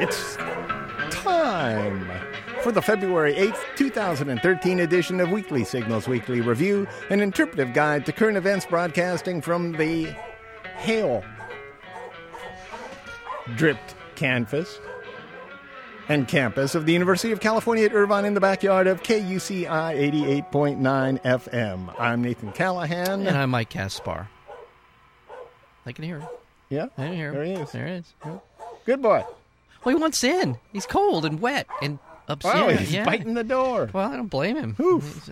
It's time for the February 8th, 2013 edition of Weekly Signals Weekly Review, an interpretive guide to current events broadcasting from the hail dripped canvas and campus of the University of California at Irvine in the backyard of KUCI 88.9 FM. I'm Nathan Callahan. And I'm Mike Caspar. I can hear him. yeah, I can hear him. there he is. There he is. Good boy. Well, he wants in. He's cold and wet and upset. Wow, he's yeah. biting the door. Well, I don't blame him. Oof.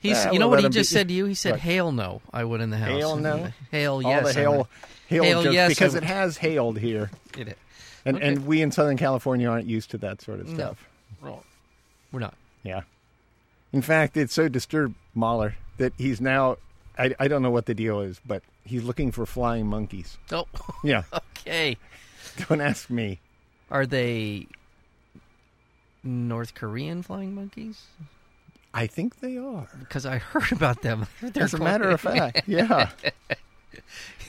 He's, Yeah, you know what he just said to you? He said? "Hail no." I would in the house. Hail no? Hail yes, All the hail, hail, Hail, jokes, yes, because it has hailed here, It is. and Okay. and we in Southern California aren't used to that sort of No. stuff. We're not. Yeah. In fact, it's so disturbed Mahler that he's now. I, I don't know what the deal is, but he's looking for flying monkeys. Oh, Yeah, okay. don't ask me. Are they North Korean flying monkeys? I think they are. Because I heard about them. They're As a matter of fact, yeah.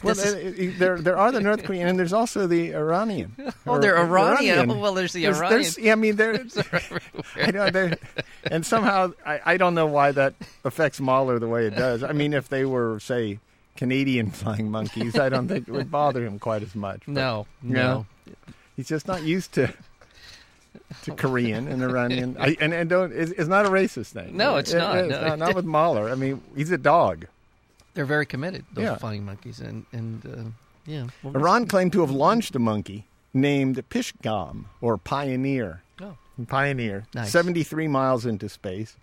Well, is- uh, uh, there, there are the North Korean, and there's also the Iranian. Oh, they're Iranian. Iranian. Well, there's the There's- Iranian. there's- yeah, I mean, there's. I know, there- and somehow I, I don't know why that affects Mahler the way it does. I mean, if they were, say, Canadian flying monkeys, I don't think it would bother him quite as much. But No, no. He's just not used to to Korean and Iranian. I, and and don't it's, it's not a racist thing. No, it's It- not, it's no. not, not with Mahler. I mean, he's a dog. They're very committed. Those Yeah. flying monkeys, and and uh, yeah. Iran claimed to have launched a monkey named Pishgam or Pioneer. Oh, Pioneer, Nice. 73 miles into space,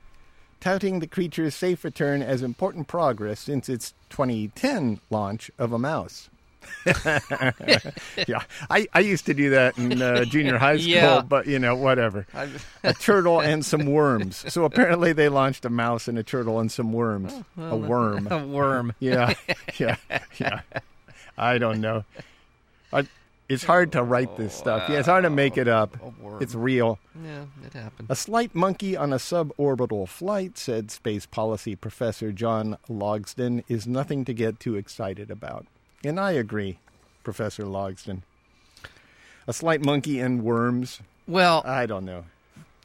touting the creature's safe return as important progress since its 2010 launch of a mouse. yeah, I, I used to do that in uh, junior high school, Yeah. but you know, whatever. a turtle and some worms. So apparently they launched a mouse and a turtle and some worms. a worm. a worm. Yeah, yeah, yeah. I don't know. I, it's hard to write this stuff. Yeah, it's hard to make it up. Worm. It's real. yeah, it happened. A slight monkey on a suborbital flight, said space policy professor John Logsdon, is nothing to get too excited about. And I agree, Professor Logsdon. A slight monkey and worms, Well, I don't know.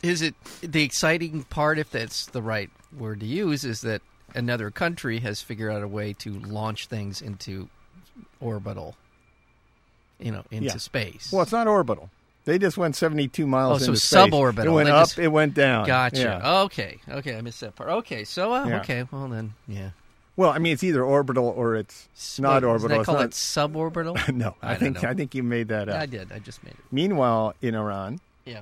is it the exciting part, if that's the right word to use, is that another country has figured out a way to launch things into orbital, you know, into Yeah. space. Well, it's not orbital. They just went 72 miles Oh, so into space. suborbital. It went They up, just- it went down. Gotcha. Yeah. Okay. Okay. I missed that part. Okay. So, uh, Yeah. okay. Well, then, yeah. Well, I mean, it's either orbital or it's not orbital. That call it suborbital? no, I, I think. I think you made that up. I did. I just made it. Meanwhile, in Iran, Yeah.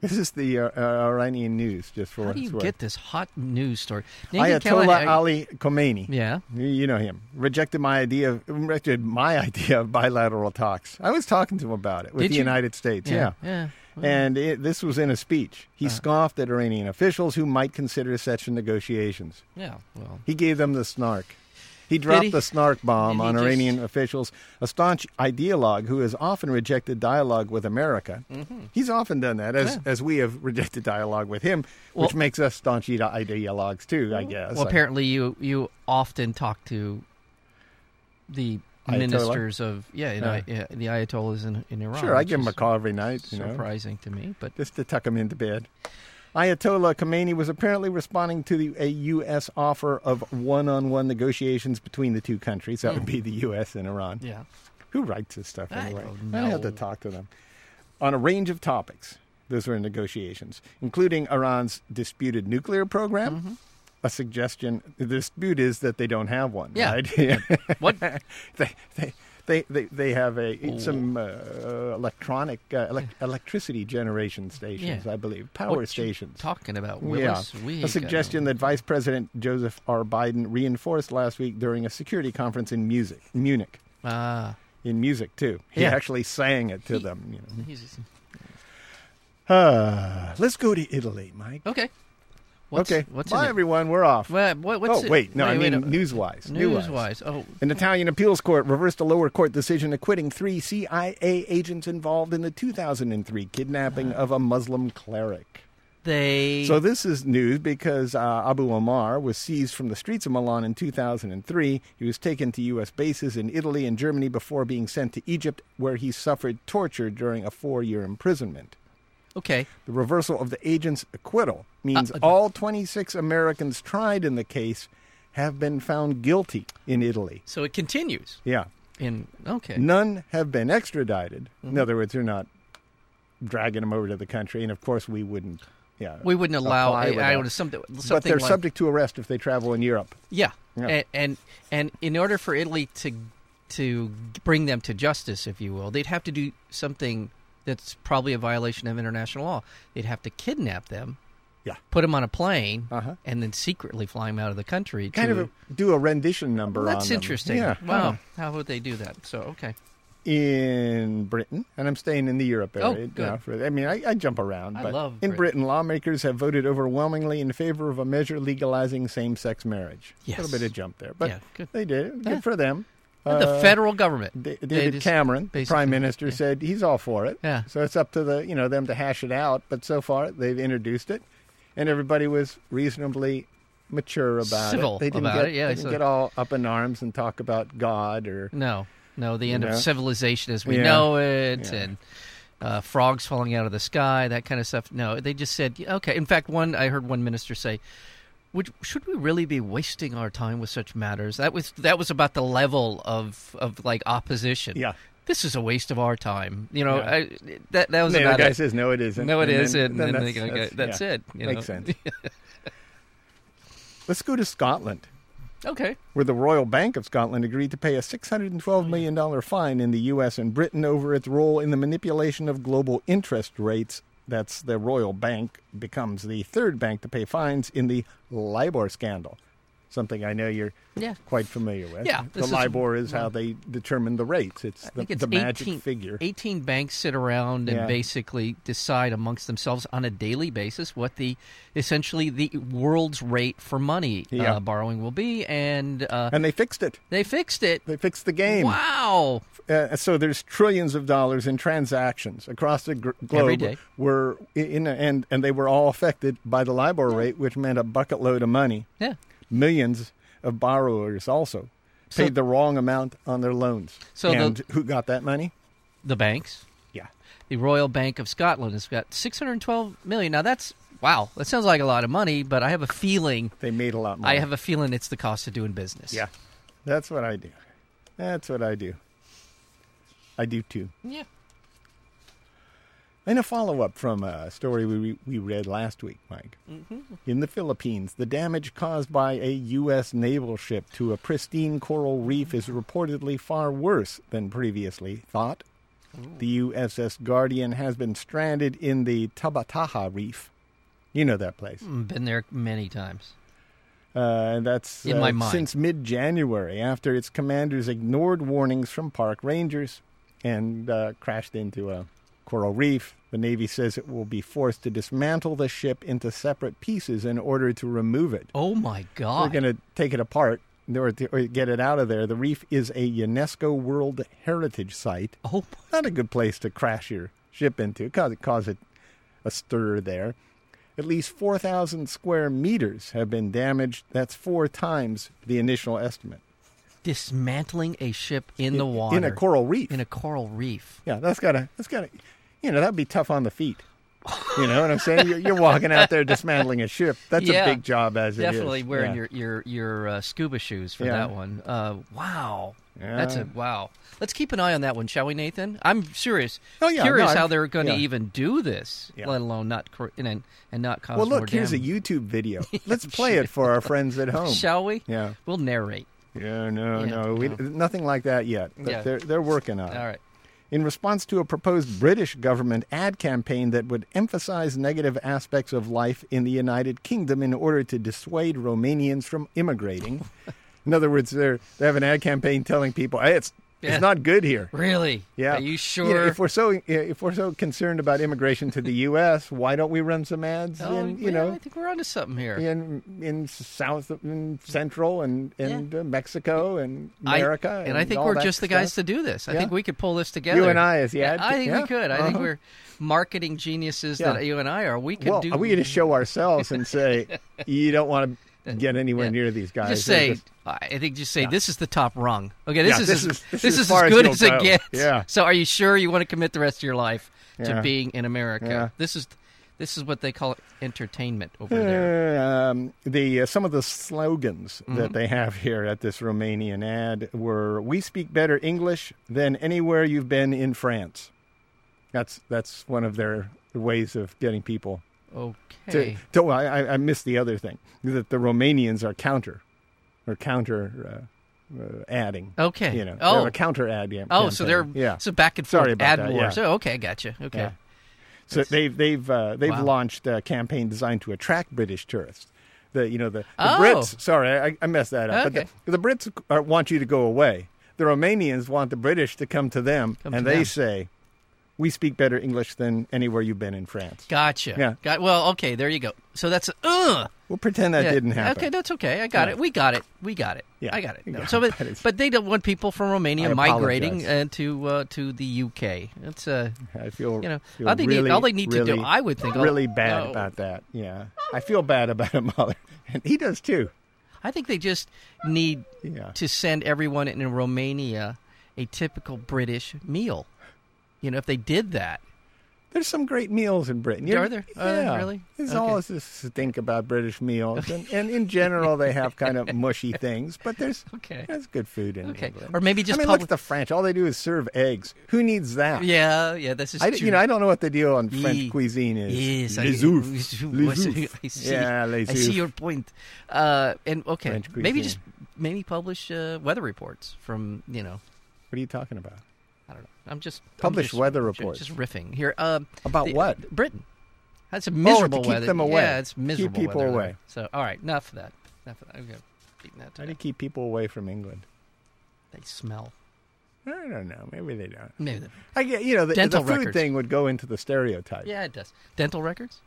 this is the uh, uh, Iranian news, just for How do you it's worth. get this hot news story? Ayatollah Ali Khamenei. Yeah. You- know him. Rejected my idea. Of, rejected my idea of bilateral talks. I was talking to him about it with Did the you? United States. Yeah. Yeah. Well, And it, this was in a speech. He Uh-huh. scoffed at Iranian officials who might consider such negotiations. yeah. Well. He gave them the snark. He dropped he? the snark bomb on just- Iranian officials, a staunch ideologue who has often rejected dialogue with America. He's often done that, as Yeah. as we have rejected dialogue with him, Well- which makes us staunch ideologues too, I guess. Well, apparently you you often talk to the Ayatollah? ministers of yeah, you know, Yeah. yeah, the ayatollahs in in Iran. Sure, I give him a call every night, you know, Surprising to me, but just to tuck him into bed. Ayatollah Khamenei was apparently responding to the, a U.S. offer of one-on-one negotiations between the two countries. That would be the U.S. and Iran. yeah. Who writes this stuff I anyway? don't I have to talk to them. On a range of topics, those were negotiations, including Iran's disputed nuclear program. Mm-hmm. A suggestion. The dispute is that they don't have one. Yeah. Right? What? they, they, they, they, they have a some uh, electronic uh, elec electricity generation stations, Yeah. I believe, power what you stations. Talking about Yeah, Willis. we a suggestion that Vice President Joseph R. Biden reinforced last week during a security conference in music, Munich Ah, in music too. He Yeah. actually sang it to He- them. You know. he's- Uh, let's go to Italy, Mike. okay. What's, okay. What's Bye, everyone. We're off. Well, what, what's oh it? wait, no, I wait, mean wait, news-wise. News-wise. Oh, An Italian appeals court reversed a lower court decision acquitting three CIA agents involved in the 2003 kidnapping of a Muslim cleric. They So this is news because uh, Abu Omar was seized from the streets of Milan in 2003. He was taken to U.S. bases in Italy and Germany before being sent to Egypt, where he suffered torture during a four-year imprisonment. Okay. The reversal of the agent's acquittal means Uh, all 26 Americans tried in the case have been found guilty in Italy. So it continues. Yeah. In okay. None have been extradited. Mm-hmm. In other words, they're not dragging them over to the country, and of course, we wouldn't. Yeah, We wouldn't allow. I, I that. would something. something but they're like, subject to arrest if they travel in Europe. Yeah, Yeah. And, and and in order for Italy to to bring them to justice, if you will, they'd have to do something that's probably a violation of international law. They'd have to kidnap them, Yeah. put them on a plane, Uh-huh. and then secretly fly them out of the country. Kind to, of a, do a rendition number Well, that's interesting. Yeah. Wow. huh. How would they do that? So okay. In Britain, and I'm staying in the Europe Oh, area. good. now for, I mean, I, I jump around. I but in Britain. Britain, lawmakers have voted overwhelmingly in favor of a measure legalizing same-sex marriage. Yes. A little bit of jump there, but Yeah, good. they did it. Good Yeah. for them. The Uh, federal government. Da- David just Cameron, the basically- prime minister, yeah. said he's all for it. Yeah. So it's up to the you know them to hash it out. But so far they've introduced it, and everybody was reasonably mature about Civil it. They didn't get it, yeah, they didn't get all up in arms and talk about God or No, no, the end You know? of civilization as we Yeah. know it, and uh, frogs falling out of the sky, that kind of stuff. No, they just said, okay. In fact, one I heard one minister say, Would, "Should we really be wasting our time with such matters?" That was that was about the level of of like opposition. yeah. this is a waste of our time. You know, Yeah. I, that that was the about other guy it. says no, it isn't. No, it and isn't. Then, then and that's, they go, that's- that's yeah. it. You Makes know? sense. Let's go to Scotland. okay. where the Royal Bank of Scotland agreed to pay a $612 million fine in the U.S. and Britain over its role in the manipulation of global interest rates. That's the Royal Bank becomes the third bank to pay fines in the LIBOR scandal. Something I know you're Yeah. quite familiar with. Yeah, the this is- LIBOR is how they determine the rates. It's the, it's the magic 18, figure. 18 banks sit around and Yeah. basically decide amongst themselves on a daily basis what the essentially the world's rate for money Yeah. uh, borrowing will be, and uh, And they fixed it. they fixed it. They fixed the game. Wow! Uh, so there's trillions of dollars in transactions across the gr- globe. Every day. Were in and and they were all affected by the LIBOR rate, which meant a bucket load of money. Yeah. Millions of borrowers also So- paid the wrong amount on their loans. So the- and who got that money? The banks, Yeah, the Royal Bank of Scotland, has got 612 million. Now that's wow. That sounds like a lot of money, but I have a feeling. they made a lot more. I have a feeling it's the cost of doing business. Yeah, that's what I do. That's what I do. I do too. Yeah. And a follow up from a story we, we read last week, Mike. Mm-hmm. In the Philippines, the damage caused by a U.S. naval ship to a pristine coral reef is reportedly far worse than previously thought. The USS Guardian has been stranded in the Tubbataha Reef. You know that place. Mm, Been there many times. Uh, and that's In uh, my mind. since mid January after its commanders ignored warnings from park rangers and uh, crashed into a coral reef. The Navy says it will be forced to dismantle the ship into separate pieces in order to remove it. Oh my god We're going to take it apart or, get it out of there. The reef is a UNESCO World Heritage Site. Oh, Not a good place to crash your ship into. Cause it cause it a stir there. At least 4,000 square meters have been damaged. That's four times the initial estimate. Dismantling a ship in the water in a coral reef. in a coral reef. yeah, that's gotta that's gotta you know that'd be tough on the feet. You know what I'm saying? You're, you're walking out there dismantling a ship. That's Yeah, a big job as it is. Definitely wearing Yeah. your your your uh, scuba shoes for Yeah. that one. Uh, wow, Yeah. that's a wow. Let's keep an eye on that one, shall we, Nathan? I'm serious. Oh, yeah, curious no, how they're going to even do this, let alone not cor- and and not cause Well, look, here's a. YouTube video. Let's play it for our friends at home. Shall we? Yeah. We'll narrate. Yeah, no, Yeah, no, we, no. nothing like that yet. But Yeah. they're they're working on it. All right. in response to a proposed British government ad campaign that would emphasize negative aspects of life in the United Kingdom in order to dissuade Romanians from immigrating. in other words, they're, they have an ad campaign telling people, hey, it's Yeah. It's not good here. Really? Yeah. Are you Yeah, sure? if we're so if we're so concerned about immigration to the U.S., why don't we run some ads oh, in you yeah, know I think we're onto something here. in in South in Central and and uh, Mexico and I- America and, I think we're just the guys to do this. I Yeah. think we could pull this together. You and I as the Yeah, ad. I think yeah? we could. I think Uh-huh. we're marketing geniuses Yeah. that you and I are. We could well. do. We going to show ourselves and say you don't want to get anywhere Yeah. near these guys. just say. just- I think just say Yeah. this is the top rung. Okay, this Yeah, is this as, is- this this is as as good as it go. gets. Yeah. So are you sure you want to commit the rest of your life to being in America? Yeah. This is this is what they call entertainment over there. Um, the uh, some of the slogans Mm-hmm. that they have here at this Romanian ad were "We speak better English than anywhere you've been in France." That's that's one of their ways of getting people. Okay. to well, I, I- I missed the other thing that the Romanians are counter, or counter uh, uh, adding. Okay. You know, oh. a counter ad. yeah, Oh, so they're yeah. so back and forth Sorry about ad that, wars. yeah. Oh, okay, gotcha. Okay. Yeah. So they've they've uh, they've Wow. launched a campaign designed to attract British tourists. The you know the, the Oh. Brits. Sorry, I, I messed that up. Okay. But the, the Brits are, want you to go away. The Romanians want the British to come to them, Come and to they them. say, "We speak better English than anywhere you've been in France." Gotcha. Yeah. Got well. Okay, there you go. So that's uh. We'll pretend that yeah. didn't happen. Okay, that's okay. I got Yeah. it. We got it. We got it. Yeah. I got it. No, got so, it. but, But they don't want people from Romania I migrating uh, to uh, to the UK. It's uh, I feel you know, feel all they need- all they need to do, I would think, really oh, bad no. about that. Yeah, I feel bad about him, Mahler, and he does too. I think they just need Yeah. to send everyone in Romania a typical British meal. You know, if they did that, There's some great meals in Britain. Are there? Are there yeah. really? There's Okay. always this stink about British meals, and, and in general they have kind of mushy things. But there's Okay. there's good food in Okay. England. Or maybe just I mean, public- look at the French. All they do is serve eggs. Who needs that? yeah, yeah, this is I, true. you know, I don't know what the deal on French cuisine is. Yes, I, Les oeufs. Les oeufs. I see, Yeah, les I see your point. Uh, and okay, maybe just maybe publish uh, weather reports from you know What are you talking about? I don't know. I'm just I'm just- weather reports. Just riffing here. Um, About the- what? Britain. That's a miserable Oh, to keep weather. them away. Yeah, it's miserable. people weather there. away. So all right, enough of that. Enough of that. Okay, beating that. How do you keep people away from England? They smell. I don't know. Maybe they don't. Maybe. The, I get, you know, the, Dental the food records. thing would go into the stereotype. yeah, it does. Dental records.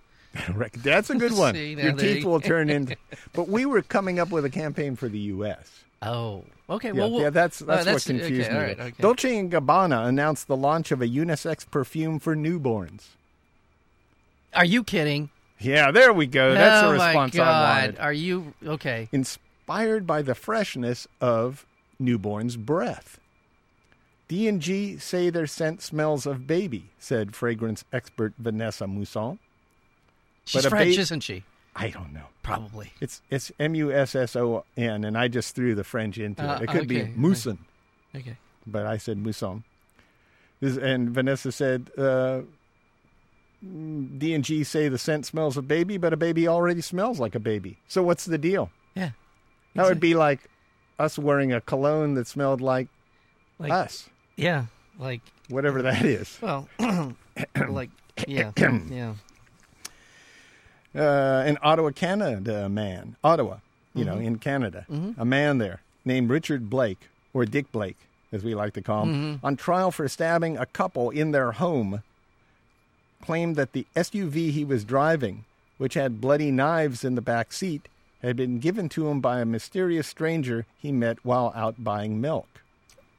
Rec- That's a good one. See, Your teeth will turn into. But we were coming up with a campaign for the U.S. Oh, okay. Yeah, well, we'll yeah, that's uh, that's, that's what confused okay, me. right, okay. Dolce and Gabbana announced the launch of a unisex perfume for newborns. Are you kidding? Yeah, there we go. That's oh the response my God. I wanted. Are you okay? Inspired by the freshness of newborn's breath. D&G say their scent smells of baby, said fragrance expert Vanessa Mousson. She's a French, ba- isn't she? I don't know. Probably. It's it's M U S S O N, and I just threw the French into Uh, it. It could be okay, Mousson, Okay. but I said Mousson. This, and Vanessa said, uh, D and G say the scent smells of baby, but a baby already smells like a baby. So what's the deal? Yeah. That would be like us wearing a cologne that smelled like, like us, yeah, like whatever that is. well, like yeah, yeah. Uh, an Ottawa, Canada man, Ottawa, you know, in Canada, a man there named Richard Blake, or Dick Blake, as we like to call him, on trial for stabbing a couple in their home, claimed that the SUV he was driving, which had bloody knives in the back seat, had been given to him by a mysterious stranger he met while out buying milk.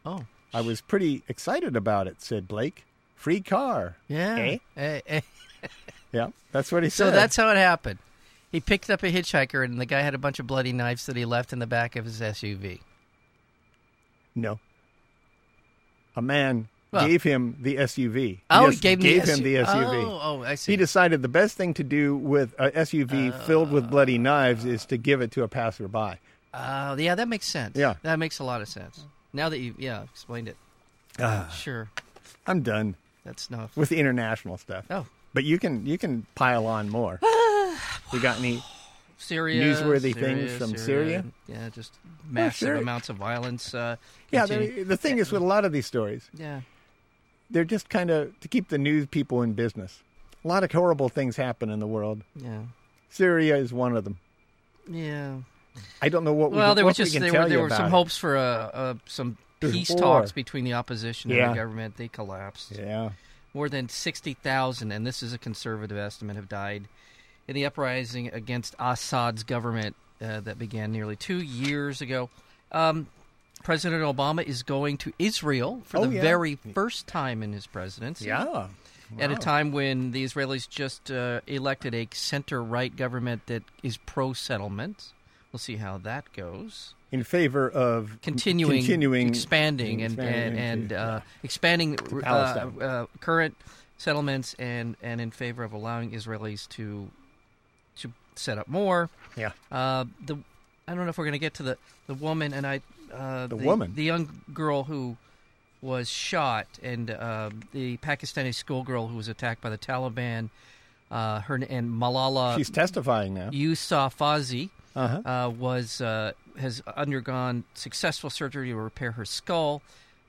Oh, I was pretty excited about it, said Blake. Free car. yeah. Eh? Eh, eh. Yeah, that's what he So said. So that's how it happened. He picked up a hitchhiker, and the guy had a bunch of bloody knives that he left in the back of his SUV. No. A man Well- gave him the SUV. Oh, Yes, he gave, gave the him the SUV. Oh, oh, I see. He decided the best thing to do with a SUV filled with bloody knives is to give it to a passerby. Oh, yeah, that makes sense. Yeah. that makes a lot of sense. Now that you, yeah, explained it. Ah. Sure, I'm done that's enough. with the international stuff. Oh, But you can you can pile on more. you got any? Syria, Newsworthy Syria, things from Syria? Yeah, just massive sure. amounts of violence. Uh, Yeah, the, the thing is with a lot of these stories, yeah, they're just kind of to keep the news people in business. A lot of horrible things happen in the world. yeah, Syria is one of them. yeah. I don't know what Well, can- there was just we there were there were some it. hopes for uh, uh, some There's peace war. talks between the opposition Yeah. and the government. They collapsed. Yeah. More than 60,000, and this is a conservative estimate, have died in the uprising against Assad's government uh, that began nearly two years ago. Um, President Obama is going to Israel for Oh, the yeah. very first time in his presidency. Yeah. At a time when the Israelis just uh, elected a center right government that is pro settlement. We'll see how that goes. In favor of Continuing, continuing expanding, and expanding and, and to- uh, expanding uh, uh, current settlements, and, and in favor of allowing Israelis to to set up more. yeah. Uh, the I don't know if we're going to get to the the woman and I. Uh, The woman? the young girl who was shot, and uh, the Pakistani schoolgirl who was attacked by the Taliban. Uh, her and Malala She's testifying now. Yousafzai Uh-huh. uh, was uh, has undergone successful surgery to repair her skull,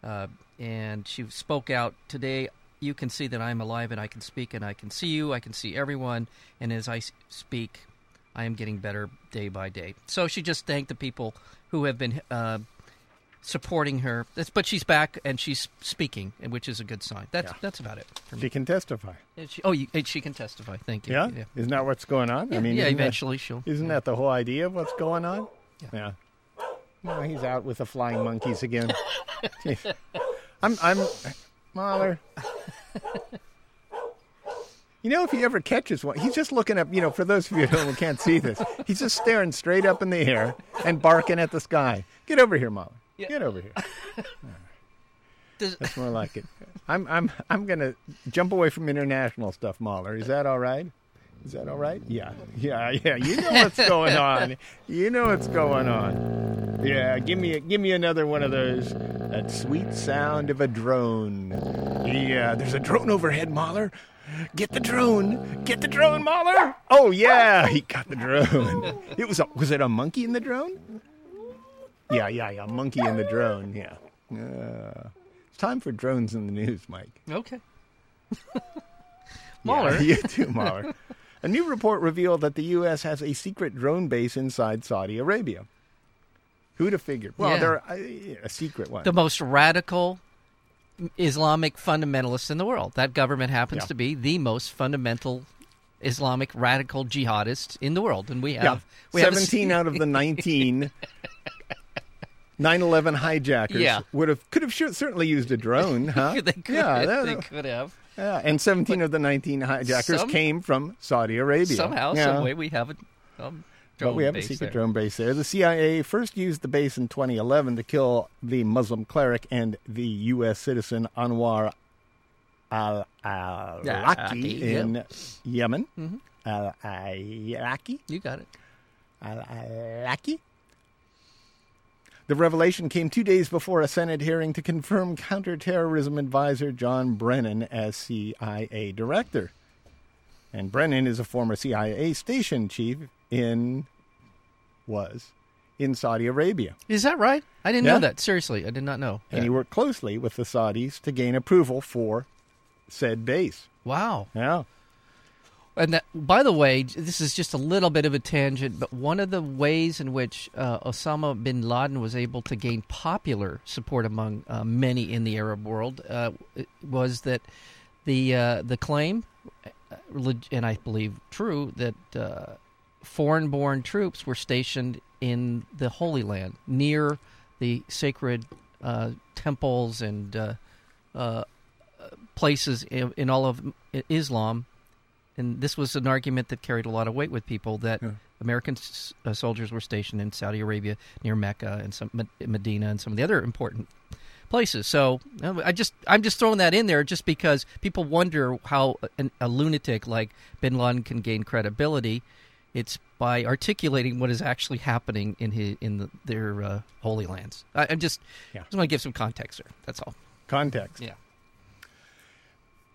uh, and she spoke out today. You can see that I'm alive and I can speak and I can see you. I can see everyone, and as I speak, I am getting better day by day. So she just thanked the people who have been uh, supporting her. That's, but she's back and she's speaking, which is a good sign. That's Yeah. that's about it. She can testify. She- oh, you, she can testify. Thank you. Yeah? yeah. Isn't that what's going on? Yeah, I mean, yeah, isn't that- eventually she'll. Isn't that the whole idea of what's going on? Yeah. No, he's out with the flying monkeys again. Jeez. I'm, I'm, Mahler. You know, if he ever catches one, he's just looking up. You know, for those of you who can't see this, he's just staring straight up in the air and barking at the sky. Get over here, Mahler. Yeah. Get over here. Does- That's more like it. I'm, I'm, I'm gonna jump away from international stuff, Mahler. Is that all right? Is that all right? Yeah, yeah, yeah. You know what's going on. You know what's going on. Yeah, give me, a, give me another one of those. That sweet sound of a drone. Yeah, there's a drone overhead, Mahler. Get the drone. Get the drone, Mahler. Oh yeah, he got the drone. It was a, was it a monkey in the drone? Yeah, yeah, yeah. Monkey in the drone. Yeah. Uh, it's time for drones in the news, Mike. Okay. Yeah, you too, Mahler. A new report revealed that the U.S. has a secret drone base inside Saudi Arabia. Who'd have figured? Well, Yeah. they're uh, a secret one. the most radical Islamic fundamentalists in the world. That government happens Yeah. to be the most fundamental Islamic radical jihadists in the world, and we have yeah, we have a s- 17 out of the 19 9/11 hijackers Yeah. would have could have sure, certainly used a drone, huh? they could, yeah, that- they could have yeah, and 17 of the 19 hijackers some- came from Saudi Arabia. somehow, yeah. some way. We have a um, But we have a secret there. drone base there. The CIA first used the base in 2011 to kill the Muslim cleric and the U.S. citizen Anwar al Awlaki in Yemen. Mhm. Al Awlaki? You got it. Al Awlaki? The revelation came two days before a Senate hearing to confirm counterterrorism advisor John Brennan as CIA director. And Brennan is a former CIA station chief in was in Saudi Arabia. Is that right? I didn't Yeah. know that. Seriously, I did not know. And he worked closely with the Saudis to gain approval for said base. wow. Yeah. And that, by the way, this is just a little bit of a tangent, but one of the ways in which uh, Osama bin Laden was able to gain popular support among uh, many in the Arab world uh, was that the uh, the claim, uh, and I believe true, that uh, foreign-born troops were stationed in the Holy Land near the sacred temples and places in, in all of Islam and this was an argument that carried a lot of weight with people that Yeah. American s- uh, soldiers were stationed in Saudi Arabia near Mecca and some Medina and some of the other important places. So uh, I just I'm just throwing that in there just because people wonder how an, a lunatic like Bin Laden can gain credibility. It's by articulating what is actually happening in his, in the, their uh, holy lands. I, I'm just Yeah. just want to give some context there. That's all. Context. Yeah.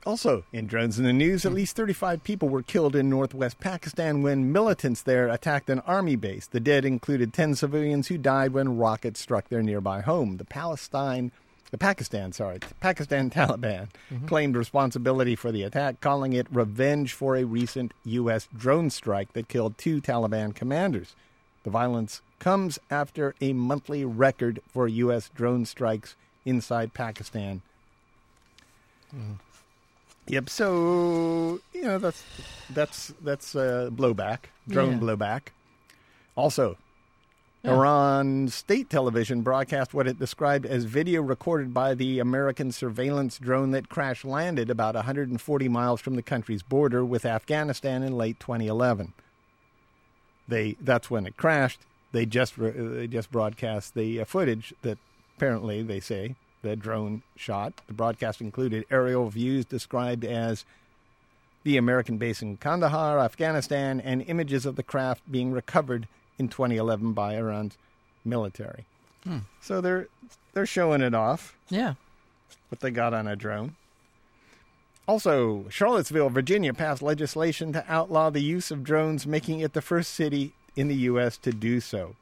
Also, in drones in the news, at hmm. least 35 people were killed in northwest Pakistan when militants there attacked an army base. The dead included 10 civilians who died when rockets struck their nearby home. The Palestine, the Pakistan, sorry, the Pakistan Taliban mm-hmm. claimed responsibility for the attack, calling it revenge for a recent U.S. drone strike that killed two Taliban commanders. The violence comes after a monthly record for U.S. drone strikes inside Pakistan. Mm-hmm. Yep. So you know that's that's that's uh, blowback, drone Yeah. blowback. Also, Yeah. Iran state television broadcast what it described as video recorded by the American surveillance drone that crash landed about 140 miles from the country's border with Afghanistan in late 2011. They that's when it crashed. They just re- they just broadcast the uh, footage that apparently they say the drone shot. The broadcast included aerial views described as the American base in Kandahar, Afghanistan, and images of the craft being recovered in 2011 by Iran's military. Hmm. So they're they're showing it off Yeah. what they got on a drone. Also, Charlottesville, Virginia passed legislation to outlaw the use of drones, making it the first city in the U.S. to do so.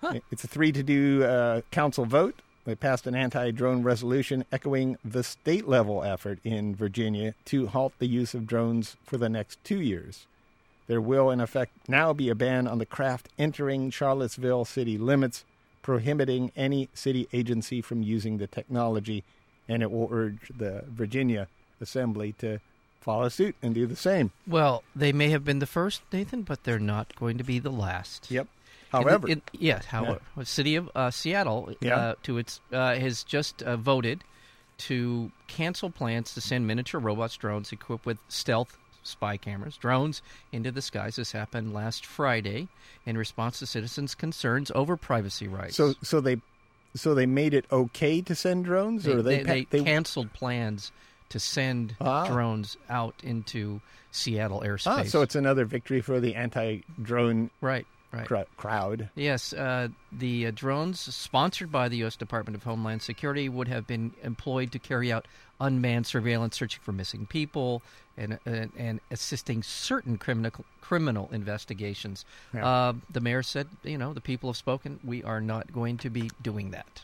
Huh. It's a three to do uh, council vote. They passed an anti drone resolution echoing the state level effort in Virginia to halt the use of drones for the next two years. There will, in effect, now be a ban on the craft entering Charlottesville city limits, prohibiting any city agency from using the technology, and it will urge the Virginia Assembly to follow suit and do the same. Well, they may have been the first, Nathan, but they're not going to be the last. Yep. In However, in- yes. However, the city of uh, Seattle Yeah. uh, to its uh, has just uh, voted to cancel plans to send miniature robots, drones equipped with stealth spy cameras, drones into the skies. This happened last Friday in response to citizens' concerns over privacy rights. so so they so they made it okay to send drones, they, or they they, pa- they canceled plans to send Ah. drones out into Seattle airspace. ah, so it's another victory for the anti-drone right, right. cr- crowd. Yes, uh, the uh, drones sponsored by the U.S. Department of Homeland Security would have been employed to carry out unmanned surveillance, searching for missing people, and and, and assisting certain criminal criminal investigations. Yeah. Uh, the mayor said, "You know, the people have spoken. We are not going to be doing that."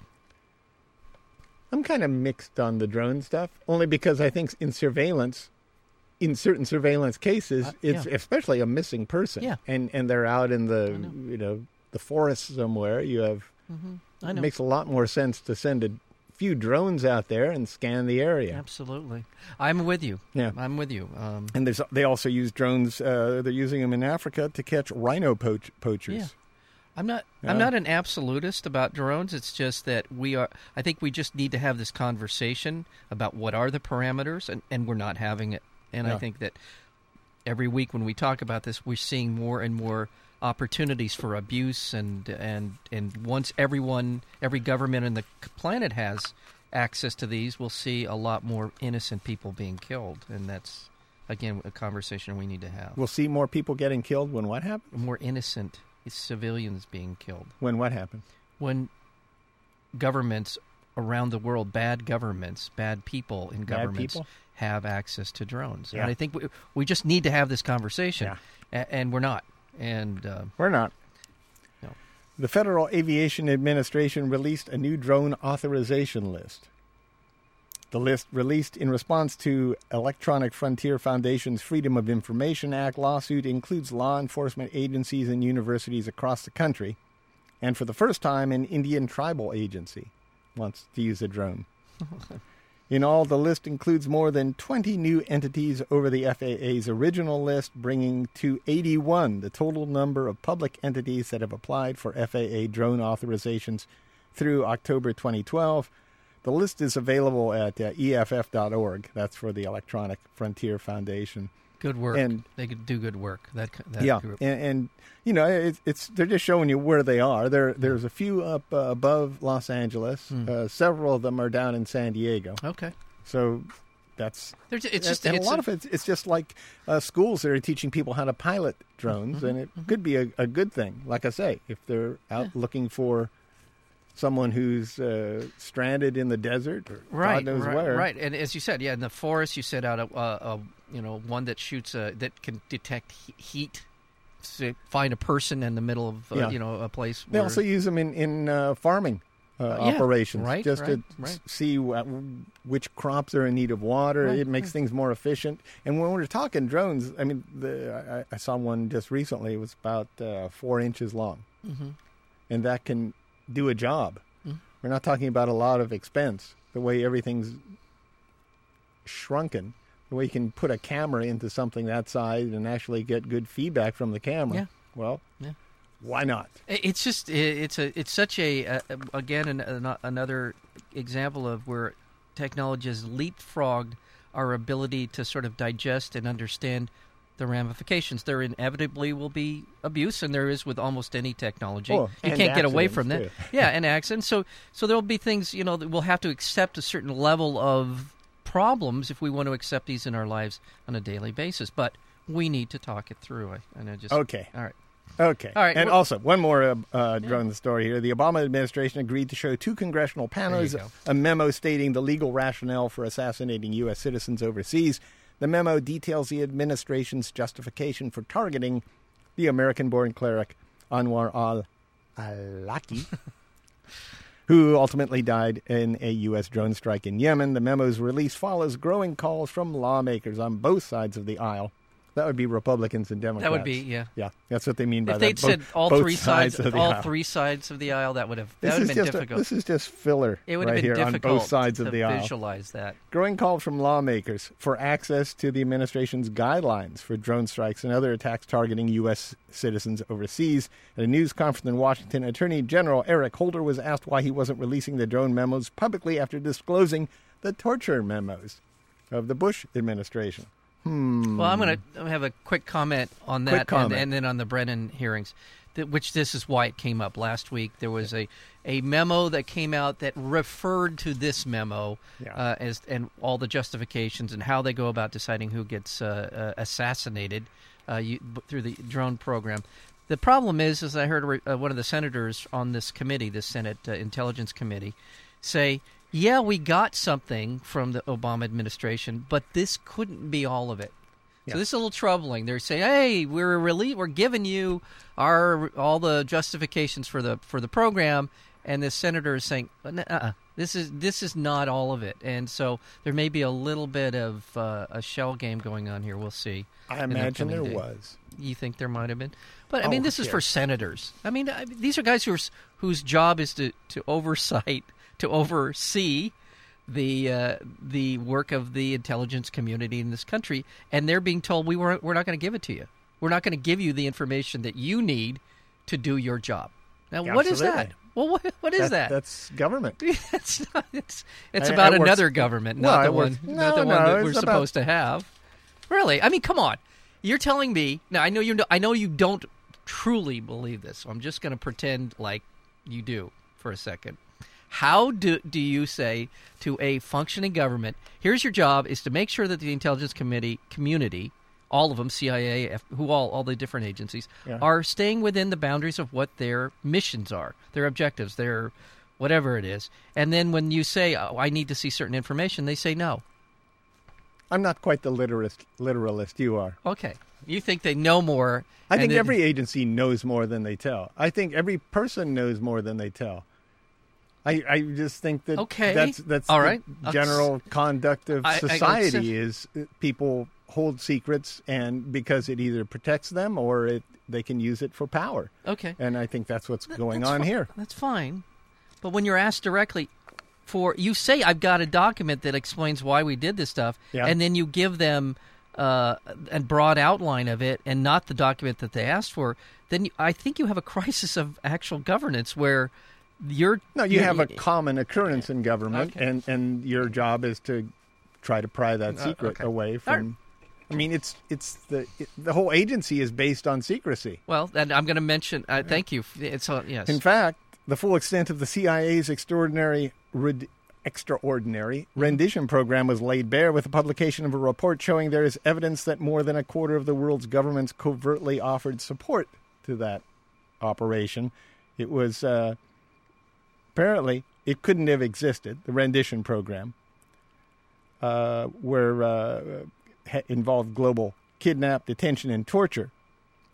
I'm kind of mixed on the drone stuff, only because I think in surveillance, in certain surveillance cases, Uh, it's yeah. especially a missing person, Yeah. and and they're out in the know. you know the forest somewhere. You have I it makes a lot more sense to send a few drones out there and scan the area. Absolutely, I'm with you. Yeah. I'm with you. Um, And there's, they also use drones. Uh, they're using them in Africa to catch rhino poach, poachers. Yeah. I'm not. Yeah. I'm not an absolutist about drones. It's just that we are. I think we just need to have this conversation about what are the parameters, and, and we're not having it. And I think that every week when we talk about this, we're seeing more and more opportunities for abuse, and and and once everyone, every government on the planet has access to these, we'll see a lot more innocent people being killed, and that's again a conversation we need to have. We'll see more people getting killed when what happens? more innocent civilians being killed When what happens? when governments around the world, bad governments, bad people in Bad governments, people? Have access to drones. Yeah. And I think we, we just need to have this conversation, Yeah. a- and we're not. And uh, We're not. No. The Federal Aviation Administration released a new drone authorization list. The list, released in response to Electronic Frontier Foundation's Freedom of Information Act lawsuit, includes law enforcement agencies and universities across the country. And for the first time, an Indian tribal agency wants to use a drone. In all, the list includes more than 20 new entities over the FAA's original list, bringing to 81 the total number of public entities that have applied for FAA drone authorizations through October 2012. The list is available at uh, EFF.org. That's for the Electronic Frontier Foundation. Good work. And- they could do good work. That, that yeah, group. and, and you know, it's, it's they're just showing you where they are. There, there's a few up uh, above Los Angeles. Hmm. Uh, several of them are down in San Diego. Okay. So that's There's, it's just and it's a lot of it. It's just like uh, schools that are teaching people how to pilot drones, Mm-hmm, and it could be a, a good thing. Like I say, if they're out looking for someone who's uh, stranded in the desert or right, God knows right, where, right. And as you said, yeah, in the forest, you set out a, a, a you know one that shoots a, that can detect heat. To find a person in the middle of uh, Yeah. you know a place. They where, also use them in in uh, farming uh, yeah, operations, right, just to right, s- right. see wh- which crops are in need of water. It makes things more efficient. And when we're talking drones, I mean, the, I, I saw one just recently. It was about uh, four inches long, Mhm. and that can do a job. Mhm. We're not talking about a lot of expense. The way everything's shrunken, the way you can put a camera into something that size and actually get good feedback from the camera. Yeah. Well, Yeah. why not? It's just it's a it's such a uh, again an, an, another example of where technology has leapfrogged our ability to sort of digest and understand the ramifications. There inevitably will be abuse, and there is with almost any technology. Oh, you can't get away from that. accidents, yeah, and accidents. So so there will be things you know that we'll have to accept a certain level of problems if we want to accept these in our lives on a daily basis. But we need to talk it through. I, and I just Okay. All right. Okay. All right, And well- also, one more uh, uh, drone story here. The Obama administration agreed to show two congressional panels a memo stating the legal rationale for assassinating U.S. citizens overseas. The memo details the administration's justification for targeting the American born cleric Anwar al Awlaki. Who ultimately died in a U.S. drone strike in Yemen. The memo's release follows growing calls from lawmakers on both sides of the aisle. That would be Republicans and Democrats. That would be yeah. Yeah, that's what they mean by If that. they'd Both- said all three sides, of the all aisle. three sides of the aisle, that would have that This would is have been just a- difficult. this is just filler. it would right have been here difficult on both sides to of the aisle. visualize that. Growing calls from lawmakers for access to the administration's guidelines for drone strikes and other attacks targeting U.S. citizens overseas. At a news conference in Washington, Attorney General Eric Holder was asked why he wasn't releasing the drone memos publicly after disclosing the torture memos of the Bush administration. Well, I'm going to have a quick comment on that, comment. And, and then on the Brennan hearings, that, which this is why it came up last week. There was a, a memo that came out that referred to this memo Yeah. uh, as and all the justifications and how they go about deciding who gets uh, uh, assassinated uh, you, b- through the drone program. The problem is, as I heard uh, one of the senators on this committee, the Senate uh, Intelligence Committee, say, "Yeah, we got something from the Obama administration, but this couldn't be all of it." Yeah. So this is a little troubling. They're saying, "Hey, we're really we're giving you our all the justifications for the for the program," and the senator is saying, uh "This is this is not all of it." And so there may be a little bit of uh, a shell game going on here. We'll see. I imagine there day. was. You think there might have been, but I mean, Oh, this is yeah. for senators. I mean, I, these are guys who are, whose job is to to oversight, to oversee the uh, the work of the intelligence community in this country, and they're being told we weren't, we're not going to give it to you. We're not going to give you the information that you need to do your job. Now, what is that? Absolutely. Well, what what is that? That's government. it's not. It's, it's I- about it works- another government, not the works- one, not no, the one that we're about- supposed to have. Really? I mean, come on. You're telling me now? I know you. Know, I know you don't truly believe this. So I'm just going to pretend like you do for a second. How do do you say to a functioning government? Here's your job: is to make sure that the intelligence committee community, all of them, CIA, F, who all all the different agencies, Yeah. are staying within the boundaries of what their missions are, their objectives, their whatever it is. And then when you say, oh, "I need to see certain information," they say no. I'm not quite the literalist, literalist you are. Okay, you think they know more? I think every agency knows more than they tell. I think every person knows more than they tell. I, I just think that Okay. that's that's All the right. I'll general conduct of I- I- society is uh, people hold secrets and because it either protects them or it they can use it for power. Okay, And I think that's what's going That's on fi- here. That's fine. But when you're asked directly for you say I've got a document that explains why we did this stuff Yeah. and then you give them uh, a broad outline of it and not the document that they asked for, then you, I think you have a crisis of actual governance where you're No, you have a common occurrence in government, Okay. and, and your job is to try to pry that Uh, secret okay. away from. I mean, it's it's the it, the whole agency is based on secrecy. well. And I'm going to mention. Uh, thank you. It's uh, yes. In fact, the full extent of the CIA's extraordinary red, extraordinary Mm-hmm. rendition program was laid bare with the publication of a report showing there is evidence that more than a quarter of the world's governments covertly offered support to that operation. It was uh, apparently it couldn't have existed. The rendition program, uh, where uh, involved global kidnap, detention, and torture.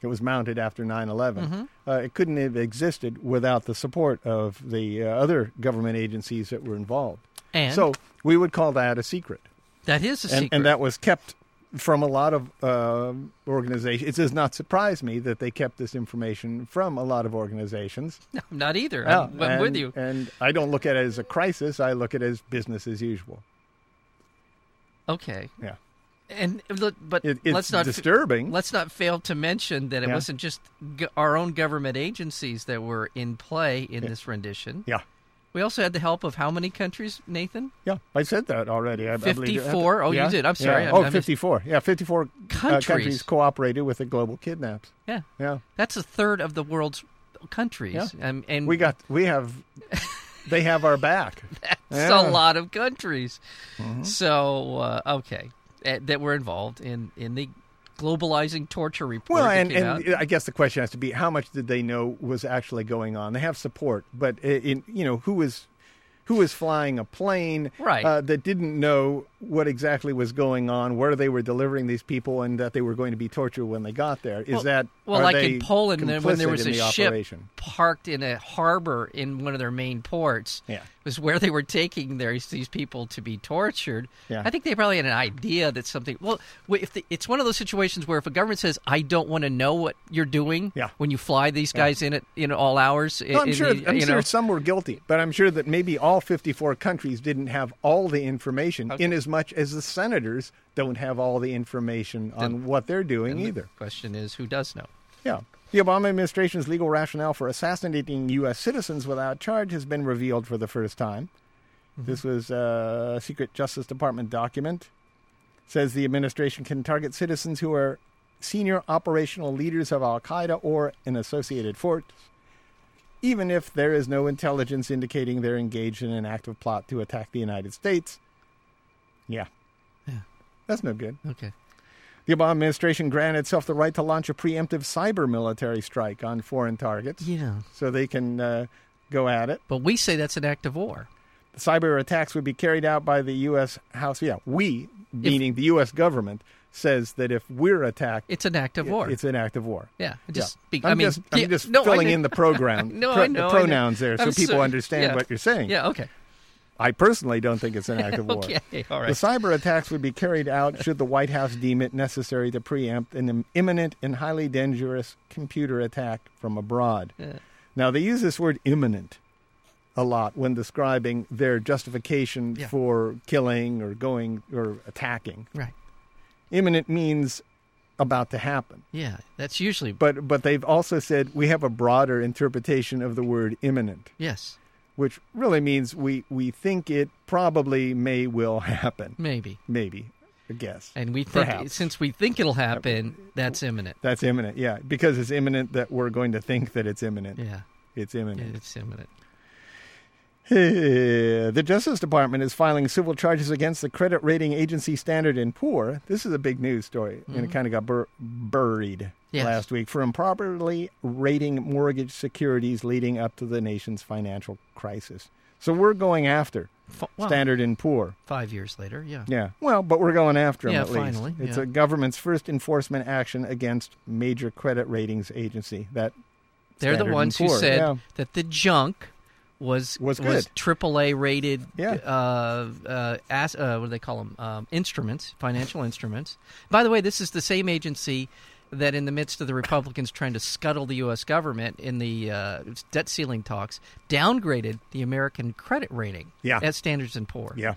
It was mounted after 9 11. Uh, it couldn't have existed without the support of the uh, other government agencies that were involved. and So we would call that a secret. that is a And, secret. and that was kept from a lot of uh, organizations. It does not surprise me that they kept this information from a lot of organizations. No, not either. Yeah, I'm, I'm and, with you. And I don't look at it as a crisis. I look at it as business as usual. Okay. Yeah. And but It, it's let's not disturbing. let's not fail to mention that it Yeah. wasn't just our own government agencies that were in play in this rendition. yeah. We also had the help of how many countries, Nathan? Yeah, I said that already. I, I believe- 54? Oh, you Yeah, did. I'm sorry. Yeah. Oh, I'm just- 54. Yeah, 54 uh, Countries. countries cooperated with the global kidnaps. Yeah, Yeah. that's a third of the world's countries. Yeah. Um, and We got, we have, they have our back. That's Yeah. Mm-hmm. a lot of countries. So uh, okay, uh, that were involved in in the globalizing torture report. Well, and, and out. I guess the question has to be how much did they know was actually going on? They have support, but in you know who was who was flying a plane Right. uh, that didn't know what exactly was going on, where they were delivering these people, and that they were going to be tortured when they got there. Is Well- that well, like in Poland, when there was in a the ship operation? parked in a harbor in one of their main ports, Yeah. was where they were taking their, these people to be tortured. Yeah. I think they probably had an idea that something. Well, if the, it's one of those situations where if a government says, "I don't want to know what you're doing," Yeah. when you fly these guys in at in all hours, No, I'm sure. I'm sure know, some were guilty, but I'm sure that maybe all 54 countries didn't have all the information, Okay. in as much as the senators don't have all the information on what they're doing and the either. question is, who does know? Yeah. The Obama administration's legal rationale for assassinating U.S. citizens without charge has been revealed for the first time. Mm-hmm. This was a secret Justice Department document. says the administration can target citizens who are senior operational leaders of Al Qaeda or an associated force, even if there is no intelligence indicating they're engaged in an active plot to attack the United States. Yeah. Yeah. That's no good. Okay. The Obama administration granted itself the right to launch a preemptive cyber military strike on foreign targets Yeah. so they can uh, go at it. But we say that's an act of war. The cyber attacks would be carried out by the U.S. House. Yeah, we, meaning the U.S. government, says that if we're attacked, It's an act of war. it's an act of war. yeah. Yeah. Just be, I'm I mean, just, I'm yeah, just no, I filling in the program, No, pro- I know, I know. pronouns there so I'm people so- understand yeah. what you're saying. Yeah. Okay. I personally don't think it's an act of war. Okay. All The cyber attacks would be carried out should the White House deem it necessary to preempt an imminent and highly dangerous computer attack from abroad. Yeah. Now, they use this word imminent a lot when describing their justification Yeah. for killing or going or attacking. Right. Imminent means about to happen. Yeah. That's usually. But but they've also said we have a broader interpretation of the word imminent, yes. Which really means we, we think it probably may will happen. Maybe. Maybe. I guess. And we think Perhaps. since we think it'll happen, that's imminent. That's imminent, yeah. Because it's imminent that we're going to think that it's imminent. Yeah. It's imminent. It's imminent. The Justice Department is filing civil charges against the credit rating agency Standard and Poor. This is a big news story, and it mm-hmm. kind of got bur- buried Yes. last week for improperly rating mortgage securities leading up to the nation's financial crisis. So we're going after F- well, Standard and Poor. five years later. Yeah. Yeah, well, but we're going after them Yeah, at least. finally, It's yeah. a government's first enforcement action against major credit ratings agency. That They're the Standard and ones who said yeah. that the junk was Was good. AAA rated. Yeah. Uh, uh, as, uh, what do they call them? Um, instruments, financial instruments. By the way, this is the same agency that, in the midst of the Republicans trying to scuttle the U.S. government in the uh, debt ceiling talks, downgraded the American credit rating Yeah. at Standards and Poor. yeah,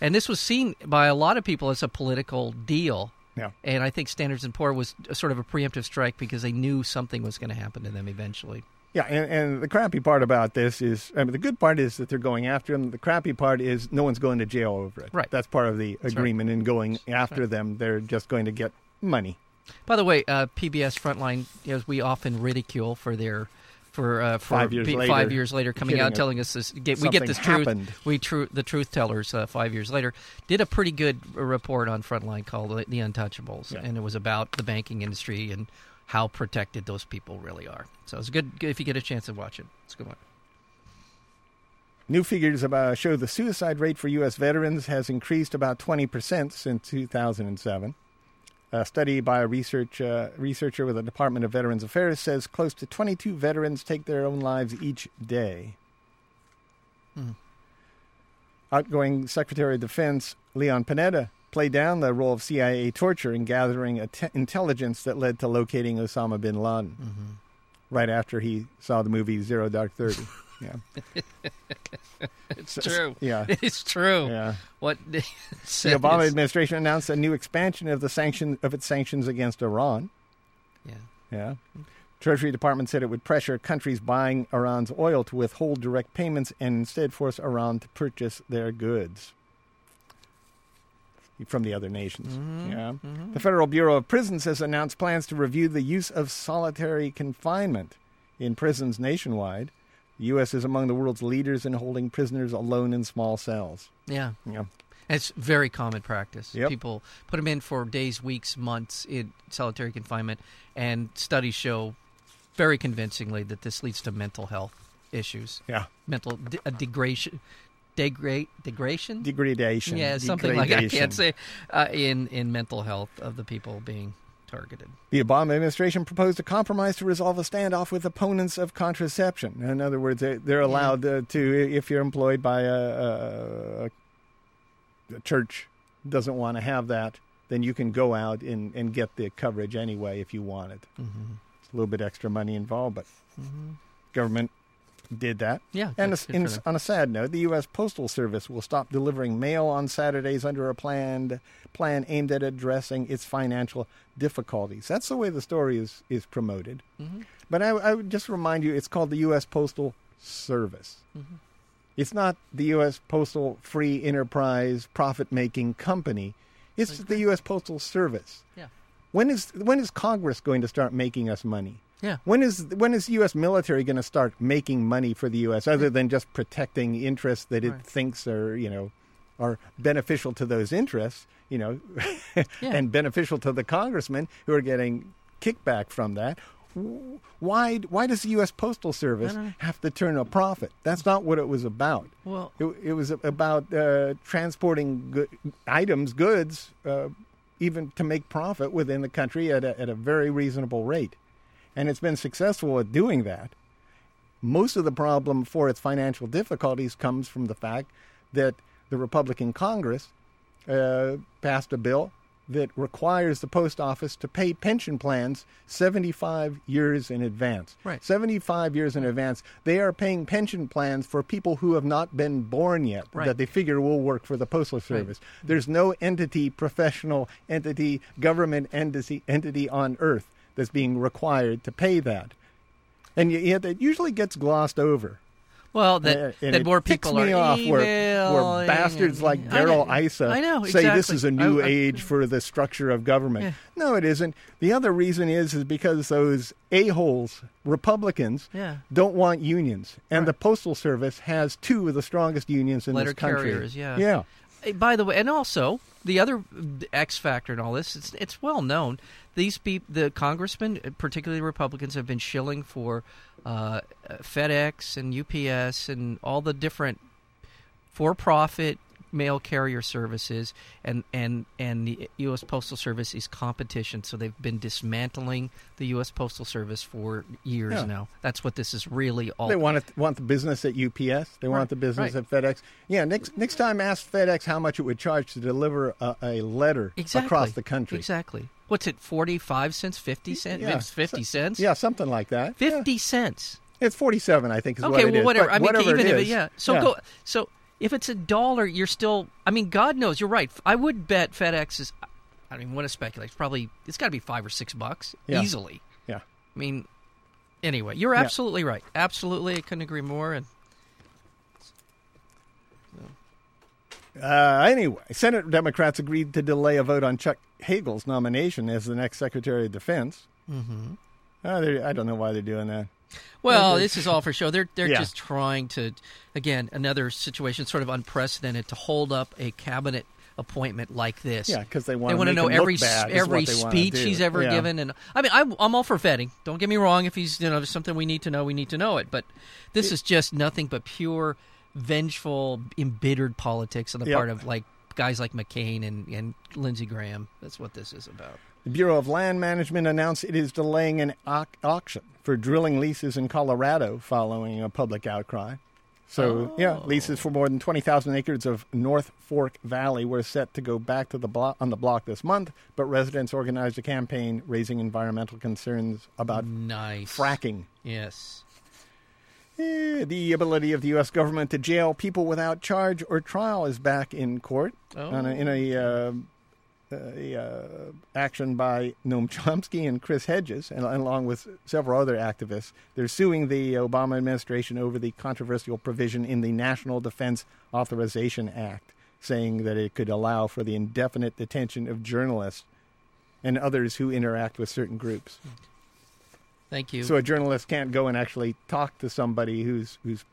And this was seen by a lot of people as a political deal. yeah. And I think Standards and Poor was sort of a preemptive strike because they knew something was going to happen to them eventually. Yeah, and, and the crappy part about this is, I mean, the good part is that they're going after him. The crappy part is no one's going to jail over it. Right. That's part of the right. agreement in going after them. They're just going to get money. By the way, uh, PBS Frontline, as we often ridicule for their for, uh, for Five years be- later, five years later coming out telling us this. Get, we get this truth. We the truth tellers uh, five years later did a pretty good report on Frontline called the, the Untouchables, Yeah. and it was about the banking industry and how protected those people really are. So it's good if you get a chance to watch it. It's a good one. New figures about show the suicide rate for U.S. veterans has increased about 20% since 2007. A study by a research uh, researcher with the Department of Veterans Affairs says close to 22 veterans take their own lives each day. Hmm. Outgoing Secretary of Defense Leon Panetta played down the role of CIA torture in gathering att- intelligence that led to locating Osama bin Laden Mm-hmm. right after he saw the movie Zero Dark Thirty. Yeah, It's So- true. yeah. It's true. yeah. What The Obama administration announced a new expansion of the sanction of its sanctions against Iran. Yeah. Yeah. Treasury Department said it would pressure countries buying Iran's oil to withhold direct payments and instead force Iran to purchase their goods from the other nations. Mhm, Yeah. mhm. The Federal Bureau of Prisons has announced plans to review the use of solitary confinement in prisons nationwide. The U.S. is among the world's leaders in holding prisoners alone in small cells. Yeah. Yeah. It's very common practice. Yep. People put them in for days, weeks, months in solitary confinement, and studies show very convincingly that this leads to mental health issues, Yeah. mental de- a degradation, degrade, degradation. Degradation. yeah, something like I can't say uh, in in mental health of the people being targeted. The Obama administration proposed a compromise to resolve a standoff with opponents of contraception. In other words, they- they're allowed uh, to, if you're employed by a, a, a church doesn't want to have that, then you can go out and, and get the coverage anyway if you want it. Mm-hmm. It's a little bit extra money involved, but Mm-hmm. government did that. Yeah, And a- in- on a sad note, the U.S. Postal Service will stop delivering mail on Saturdays under a planned plan aimed at addressing its financial difficulties. That's the way the story is, is promoted. Mhm. But I, I would just remind you, it's called the U.S. Postal Service. Mhm. It's not the U.S. Postal Free Enterprise Profit Making Company. It's the U.S. Postal Service. Yeah. When is when is Congress going to start making us money? Yeah. When is when is the U.S. military going to start making money for the U.S. other than just protecting interests that it Right. thinks are you know are beneficial to those interests, you know, Yeah. and beneficial to the congressmen who are getting kickback from that? Why why does the U.S. Postal Service I don't know. have to turn a profit? That's not what it was about. Well, It, it was about uh, transporting good, items, goods, uh, even to make profit within the country at a, at a very reasonable rate. And it's been successful at doing that. Most of the problem for its financial difficulties comes from the fact that the Republican Congress uh, passed a bill that requires the post office to pay pension plans 75 years in advance. Right. 75 years in advance. They are paying pension plans for people who have not been born yet Right. that they figure will work for the Postal Service. There's no entity, professional entity, government entity, entity on earth that's being required to pay that. And yet it usually gets glossed over. well, that, and that more people me are off where, where bastards like Darrell Issa I know, say this is a new oh, I- I- age for the structure of government. Yeah. No, it isn't. The other reason is is because those a-holes, Republicans, Yeah. don't want unions. And Right. the Postal Service has two of the strongest unions in Letter this country. carriers, yeah. Yeah. By the way, and also the other X factor in all this, it's, it's well known. These peop the congressmen, particularly Republicans, have been shilling for uh, FedEx and UPS and all the different for-profit mail carrier services, and and and the U.S. Postal Service is competition. So they've been dismantling the U.S. Postal Service for years Yeah. now. That's what this is really all. They want it, want the business at UPS. They Right, want the business right. at FedEx. Yeah. Next next time, ask FedEx how much it would charge to deliver a, a letter exactly across the country. Exactly. What's it? Forty-five cents, fifty cents, Yeah. Fifty So- cents. Yeah, something like that. Yeah. Fifty cents. It's forty-seven, I think, is Okay, what it well, whatever. I mean, whatever even if it, yeah. So yeah. go. So if it's a dollar, you're still. I mean, God knows you're right. I would bet FedEx is. I don't even want to speculate. It's probably it's got to be five or six bucks Yeah. easily. Yeah. I mean, anyway, you're Yeah. absolutely right. Absolutely, I couldn't agree more. And Uh, anyway, Senate Democrats agreed to delay a vote on Chuck Hagel's nomination as the next Secretary of Defense. mm-hmm. Uh, I don't know why they're doing that. Well, this is all for show. They're they're Yeah. just trying to, again, another situation sort of unprecedented to hold up a cabinet appointment like this. Yeah, because they want They to want to know every every what they wanna speech he's ever Yeah. given, and I mean, I'm, I'm all for vetting. Don't get me wrong. If he's you know there's something we need to know, we need to know it. But this is just nothing but pure vengeful, embittered politics on the Yep. part of like guys like McCain and and Lindsey Graham. That's what this is about. The Bureau of Land Management announced it is delaying an au- auction for drilling leases in Colorado following a public outcry. So yeah, Oh. leases for more than twenty thousand acres of North Fork Valley were set to go back to the block on the block this month, but residents organized a campaign raising environmental concerns about Nice. fracking. Yes. Eh, the ability of the U.S. government to jail people without charge or trial is back in court Oh. a, in a, uh, uh, action by Noam Chomsky and Chris Hedges, and, along with several other activists. They're suing the Obama administration over the controversial provision in the National Defense Authorization Act, saying that it could allow for the indefinite detention of journalists and others who interact with certain groups. Thank you. So a journalist can't go and actually talk to somebody who's who's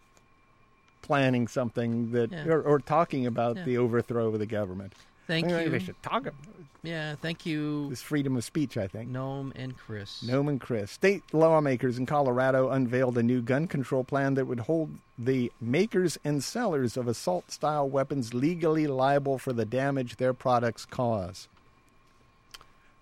planning something that Yeah. or, or talking about Yeah. the overthrow of the government. Thank Anyway, you. They should talk about Yeah, thank you, this freedom of speech. I think. Gnome and Chris. Noam and Chris. State lawmakers in Colorado unveiled a new gun control plan that would hold the makers and sellers of assault style weapons legally liable for the damage their products cause.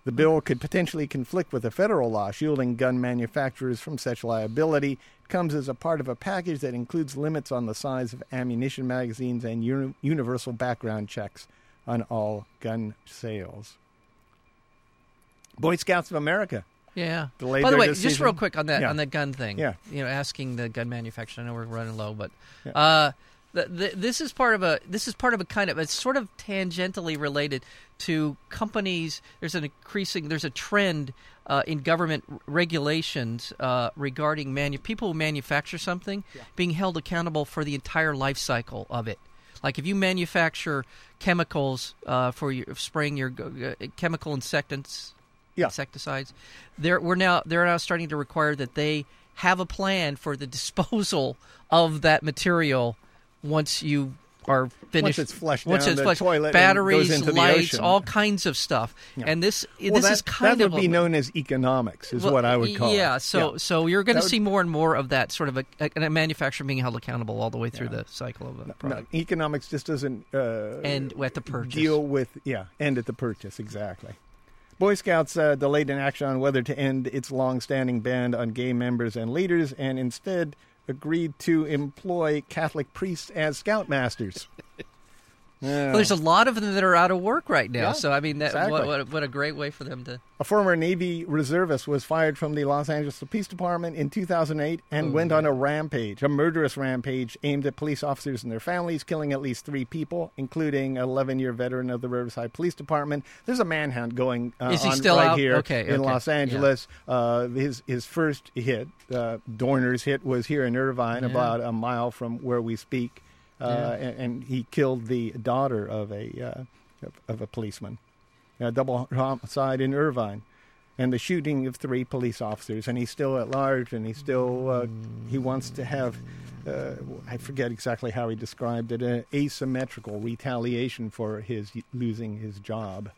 The bill could potentially conflict with a federal law shielding gun manufacturers from such liability. It comes as a part of a package that includes limits on the size of ammunition magazines and uni- universal background checks on all gun sales. Boy Scouts of America Yeah. Delayed By the way, just real quick on that Yeah. on that gun thing. Yeah. You know, asking the gun manufacturer. I know we're running low, but Yeah. uh, the, the, this is part of a this is part of a kind of it's sort of tangentially related to companies. There's an increasing there's a trend uh, in government regulations uh, regarding manu- people who manufacture something being held accountable for the entire life cycle of it. Like if you manufacture chemicals uh, for your, spraying your uh, chemical insectants, Yeah. insecticides, they're we're now they're now starting to require that they have a plan for the disposal of that material once you are finished. it's flushed once down it's flushed. toilet and batteries, goes into the lights, all kinds of stuff. Yeah. And this Well, this that, is kind that of would be a, known as economics, is well, what I would call yeah, it. so so you're going to would- see more and more of that sort of a, a, a manufacturer being held accountable all the way through Yeah. the cycle of the No, product. economics just doesn't uh, And at the purchase. deal with yeah, end at the purchase exactly. Boy Scouts uh, delayed an action on whether to end its long-standing ban on gay members and leaders, and instead agreed to employ Catholic priests as scoutmasters. Yeah. Well, there's a lot of them that are out of work right now. Yeah, so I mean, that, exactly. what, what what a great way for them to. A former Navy reservist was fired from the Los Angeles Police Department in 2008 and Oh, went on a rampage, a murderous rampage aimed at police officers and their families, killing at least three people, including an 11 year veteran of the Riverside Police Department. There's a manhunt going uh, Is he on still right out? here Okay, in okay, Los Angeles. Uh, his, his first hit, uh, Dorner's hit, was here in Irvine, Yeah. about a mile from where we speak. Uh, and, and he killed the daughter of a uh, of, a policeman a double homicide in Irvine, and the shooting of three police officers. And he's still at large, and he still uh, he wants to have. Uh, I forget exactly how he described it. An asymmetrical retaliation for his losing his job.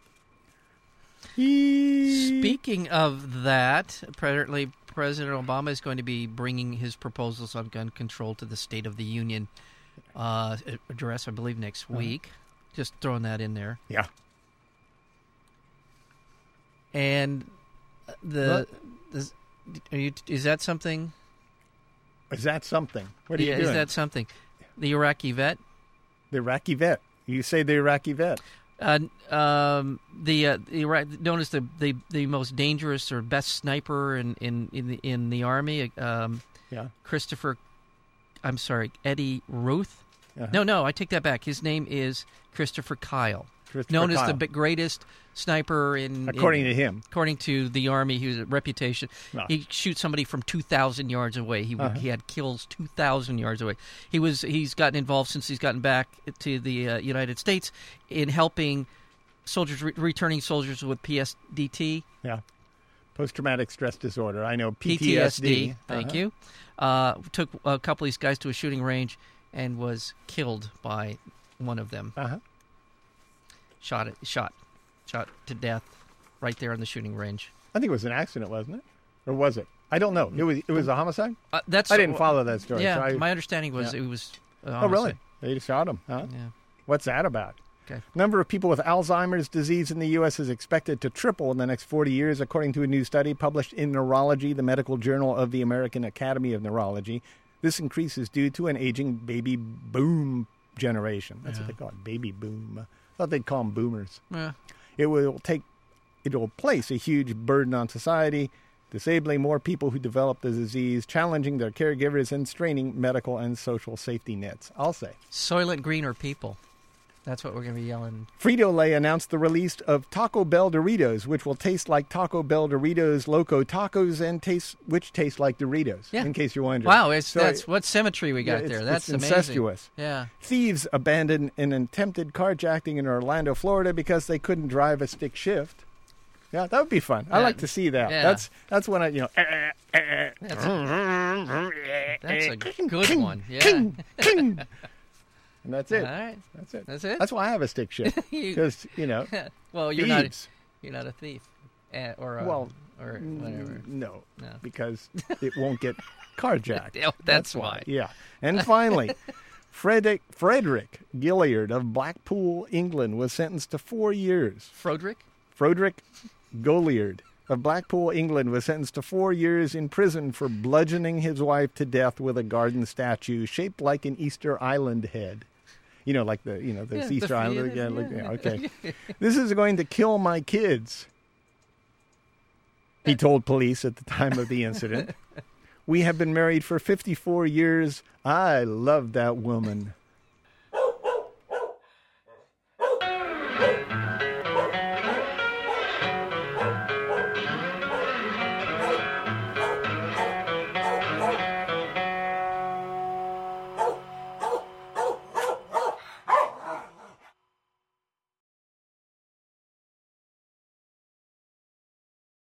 Speaking of that, apparently President Obama is going to be bringing his proposals on gun control to the State of the Union uh, address, I believe, next Uh-huh. week. Just throwing that in there. yeah, And the, the are you, is that something? is that something? What are yeah, you doing? is that something? The Iraqi vet, the Iraqi vet? You say the Iraqi vet? uh, um, the uh, the Iraq, known as the, the the most dangerous or best sniper in in in the, in the army. Um, Yeah. Christopher, I'm sorry, Eddie Routh. Uh-huh. No, no, I take that back. His name is Christopher Kyle, Christopher known as the greatest sniper in. According in, to him. according to the army, he was a reputation. Ah. He shoots somebody from two thousand yards away. He Uh-huh. he had kills two thousand yards away. He was he's gotten involved since he's gotten back to the uh, United States in helping soldiers re- returning soldiers with PSDT. Yeah. Post traumatic stress disorder. I know PTSD. PTSD. Thank Uh-huh. you. Uh, took a couple of these guys to a shooting range and was killed by one of them. Uh-huh. Shot it. Shot. Shot to death right there on the shooting range. I think it was an accident, wasn't it? Or was it? I don't know. It was it was a homicide? Uh, that's I didn't follow that story. Yeah, so I, my understanding was yeah. it was. Oh, really? They shot him, huh? Yeah. What's that about? Okay. Number of people with Alzheimer's disease in the U.S. is expected to triple in the next 40 years, according to a new study published in Neurology, the medical journal of the American Academy of Neurology. This increase is due to an aging baby boom generation. That's Yeah. what they call it, baby boom. I thought they'd call them boomers. Yeah. It will take, it will place a huge burden on society, disabling more people who develop the disease, challenging their caregivers, and straining medical and social safety nets. I'll say. Soylent Green or people. That's what we're going to be yelling. Frito Lay announced the release of Taco Bell Doritos, which will taste like Taco Bell Doritos Loco Tacos, and taste which taste like Doritos. Yeah. In case you're wondering. Wow, it's So that's what symmetry we yeah, got it's- there. That's it's amazing. incestuous. Yeah. Thieves abandoned an attempted carjacking in Orlando, Florida, because they couldn't drive a stick shift. Yeah, that would be fun. I Yeah. like to see that. Yeah. That's that's when I you know. eh, eh, eh, That's a, that's a good one. Yeah. and that's it. All right. That's it. That's it. That's why I have a stick shift because you know well, you're not you're not a thief, eh, or a, Well, or whatever. No, No. because it won't get carjacked. Yeah, that's why. Yeah. And finally, Frederick, Frederick Gilliard of Blackpool, England, was sentenced to four years. Froderick. Frederick Gilliard of Blackpool, England, was sentenced to four years in prison for bludgeoning his wife to death with a garden statue shaped like an Easter Island head. You know, like the you know the Yeah, Easter Island. feet, Yeah, look- yeah. yeah, okay. this is going to kill my kids. He told police at the time of the incident. We have been married for 54 years. I love that woman.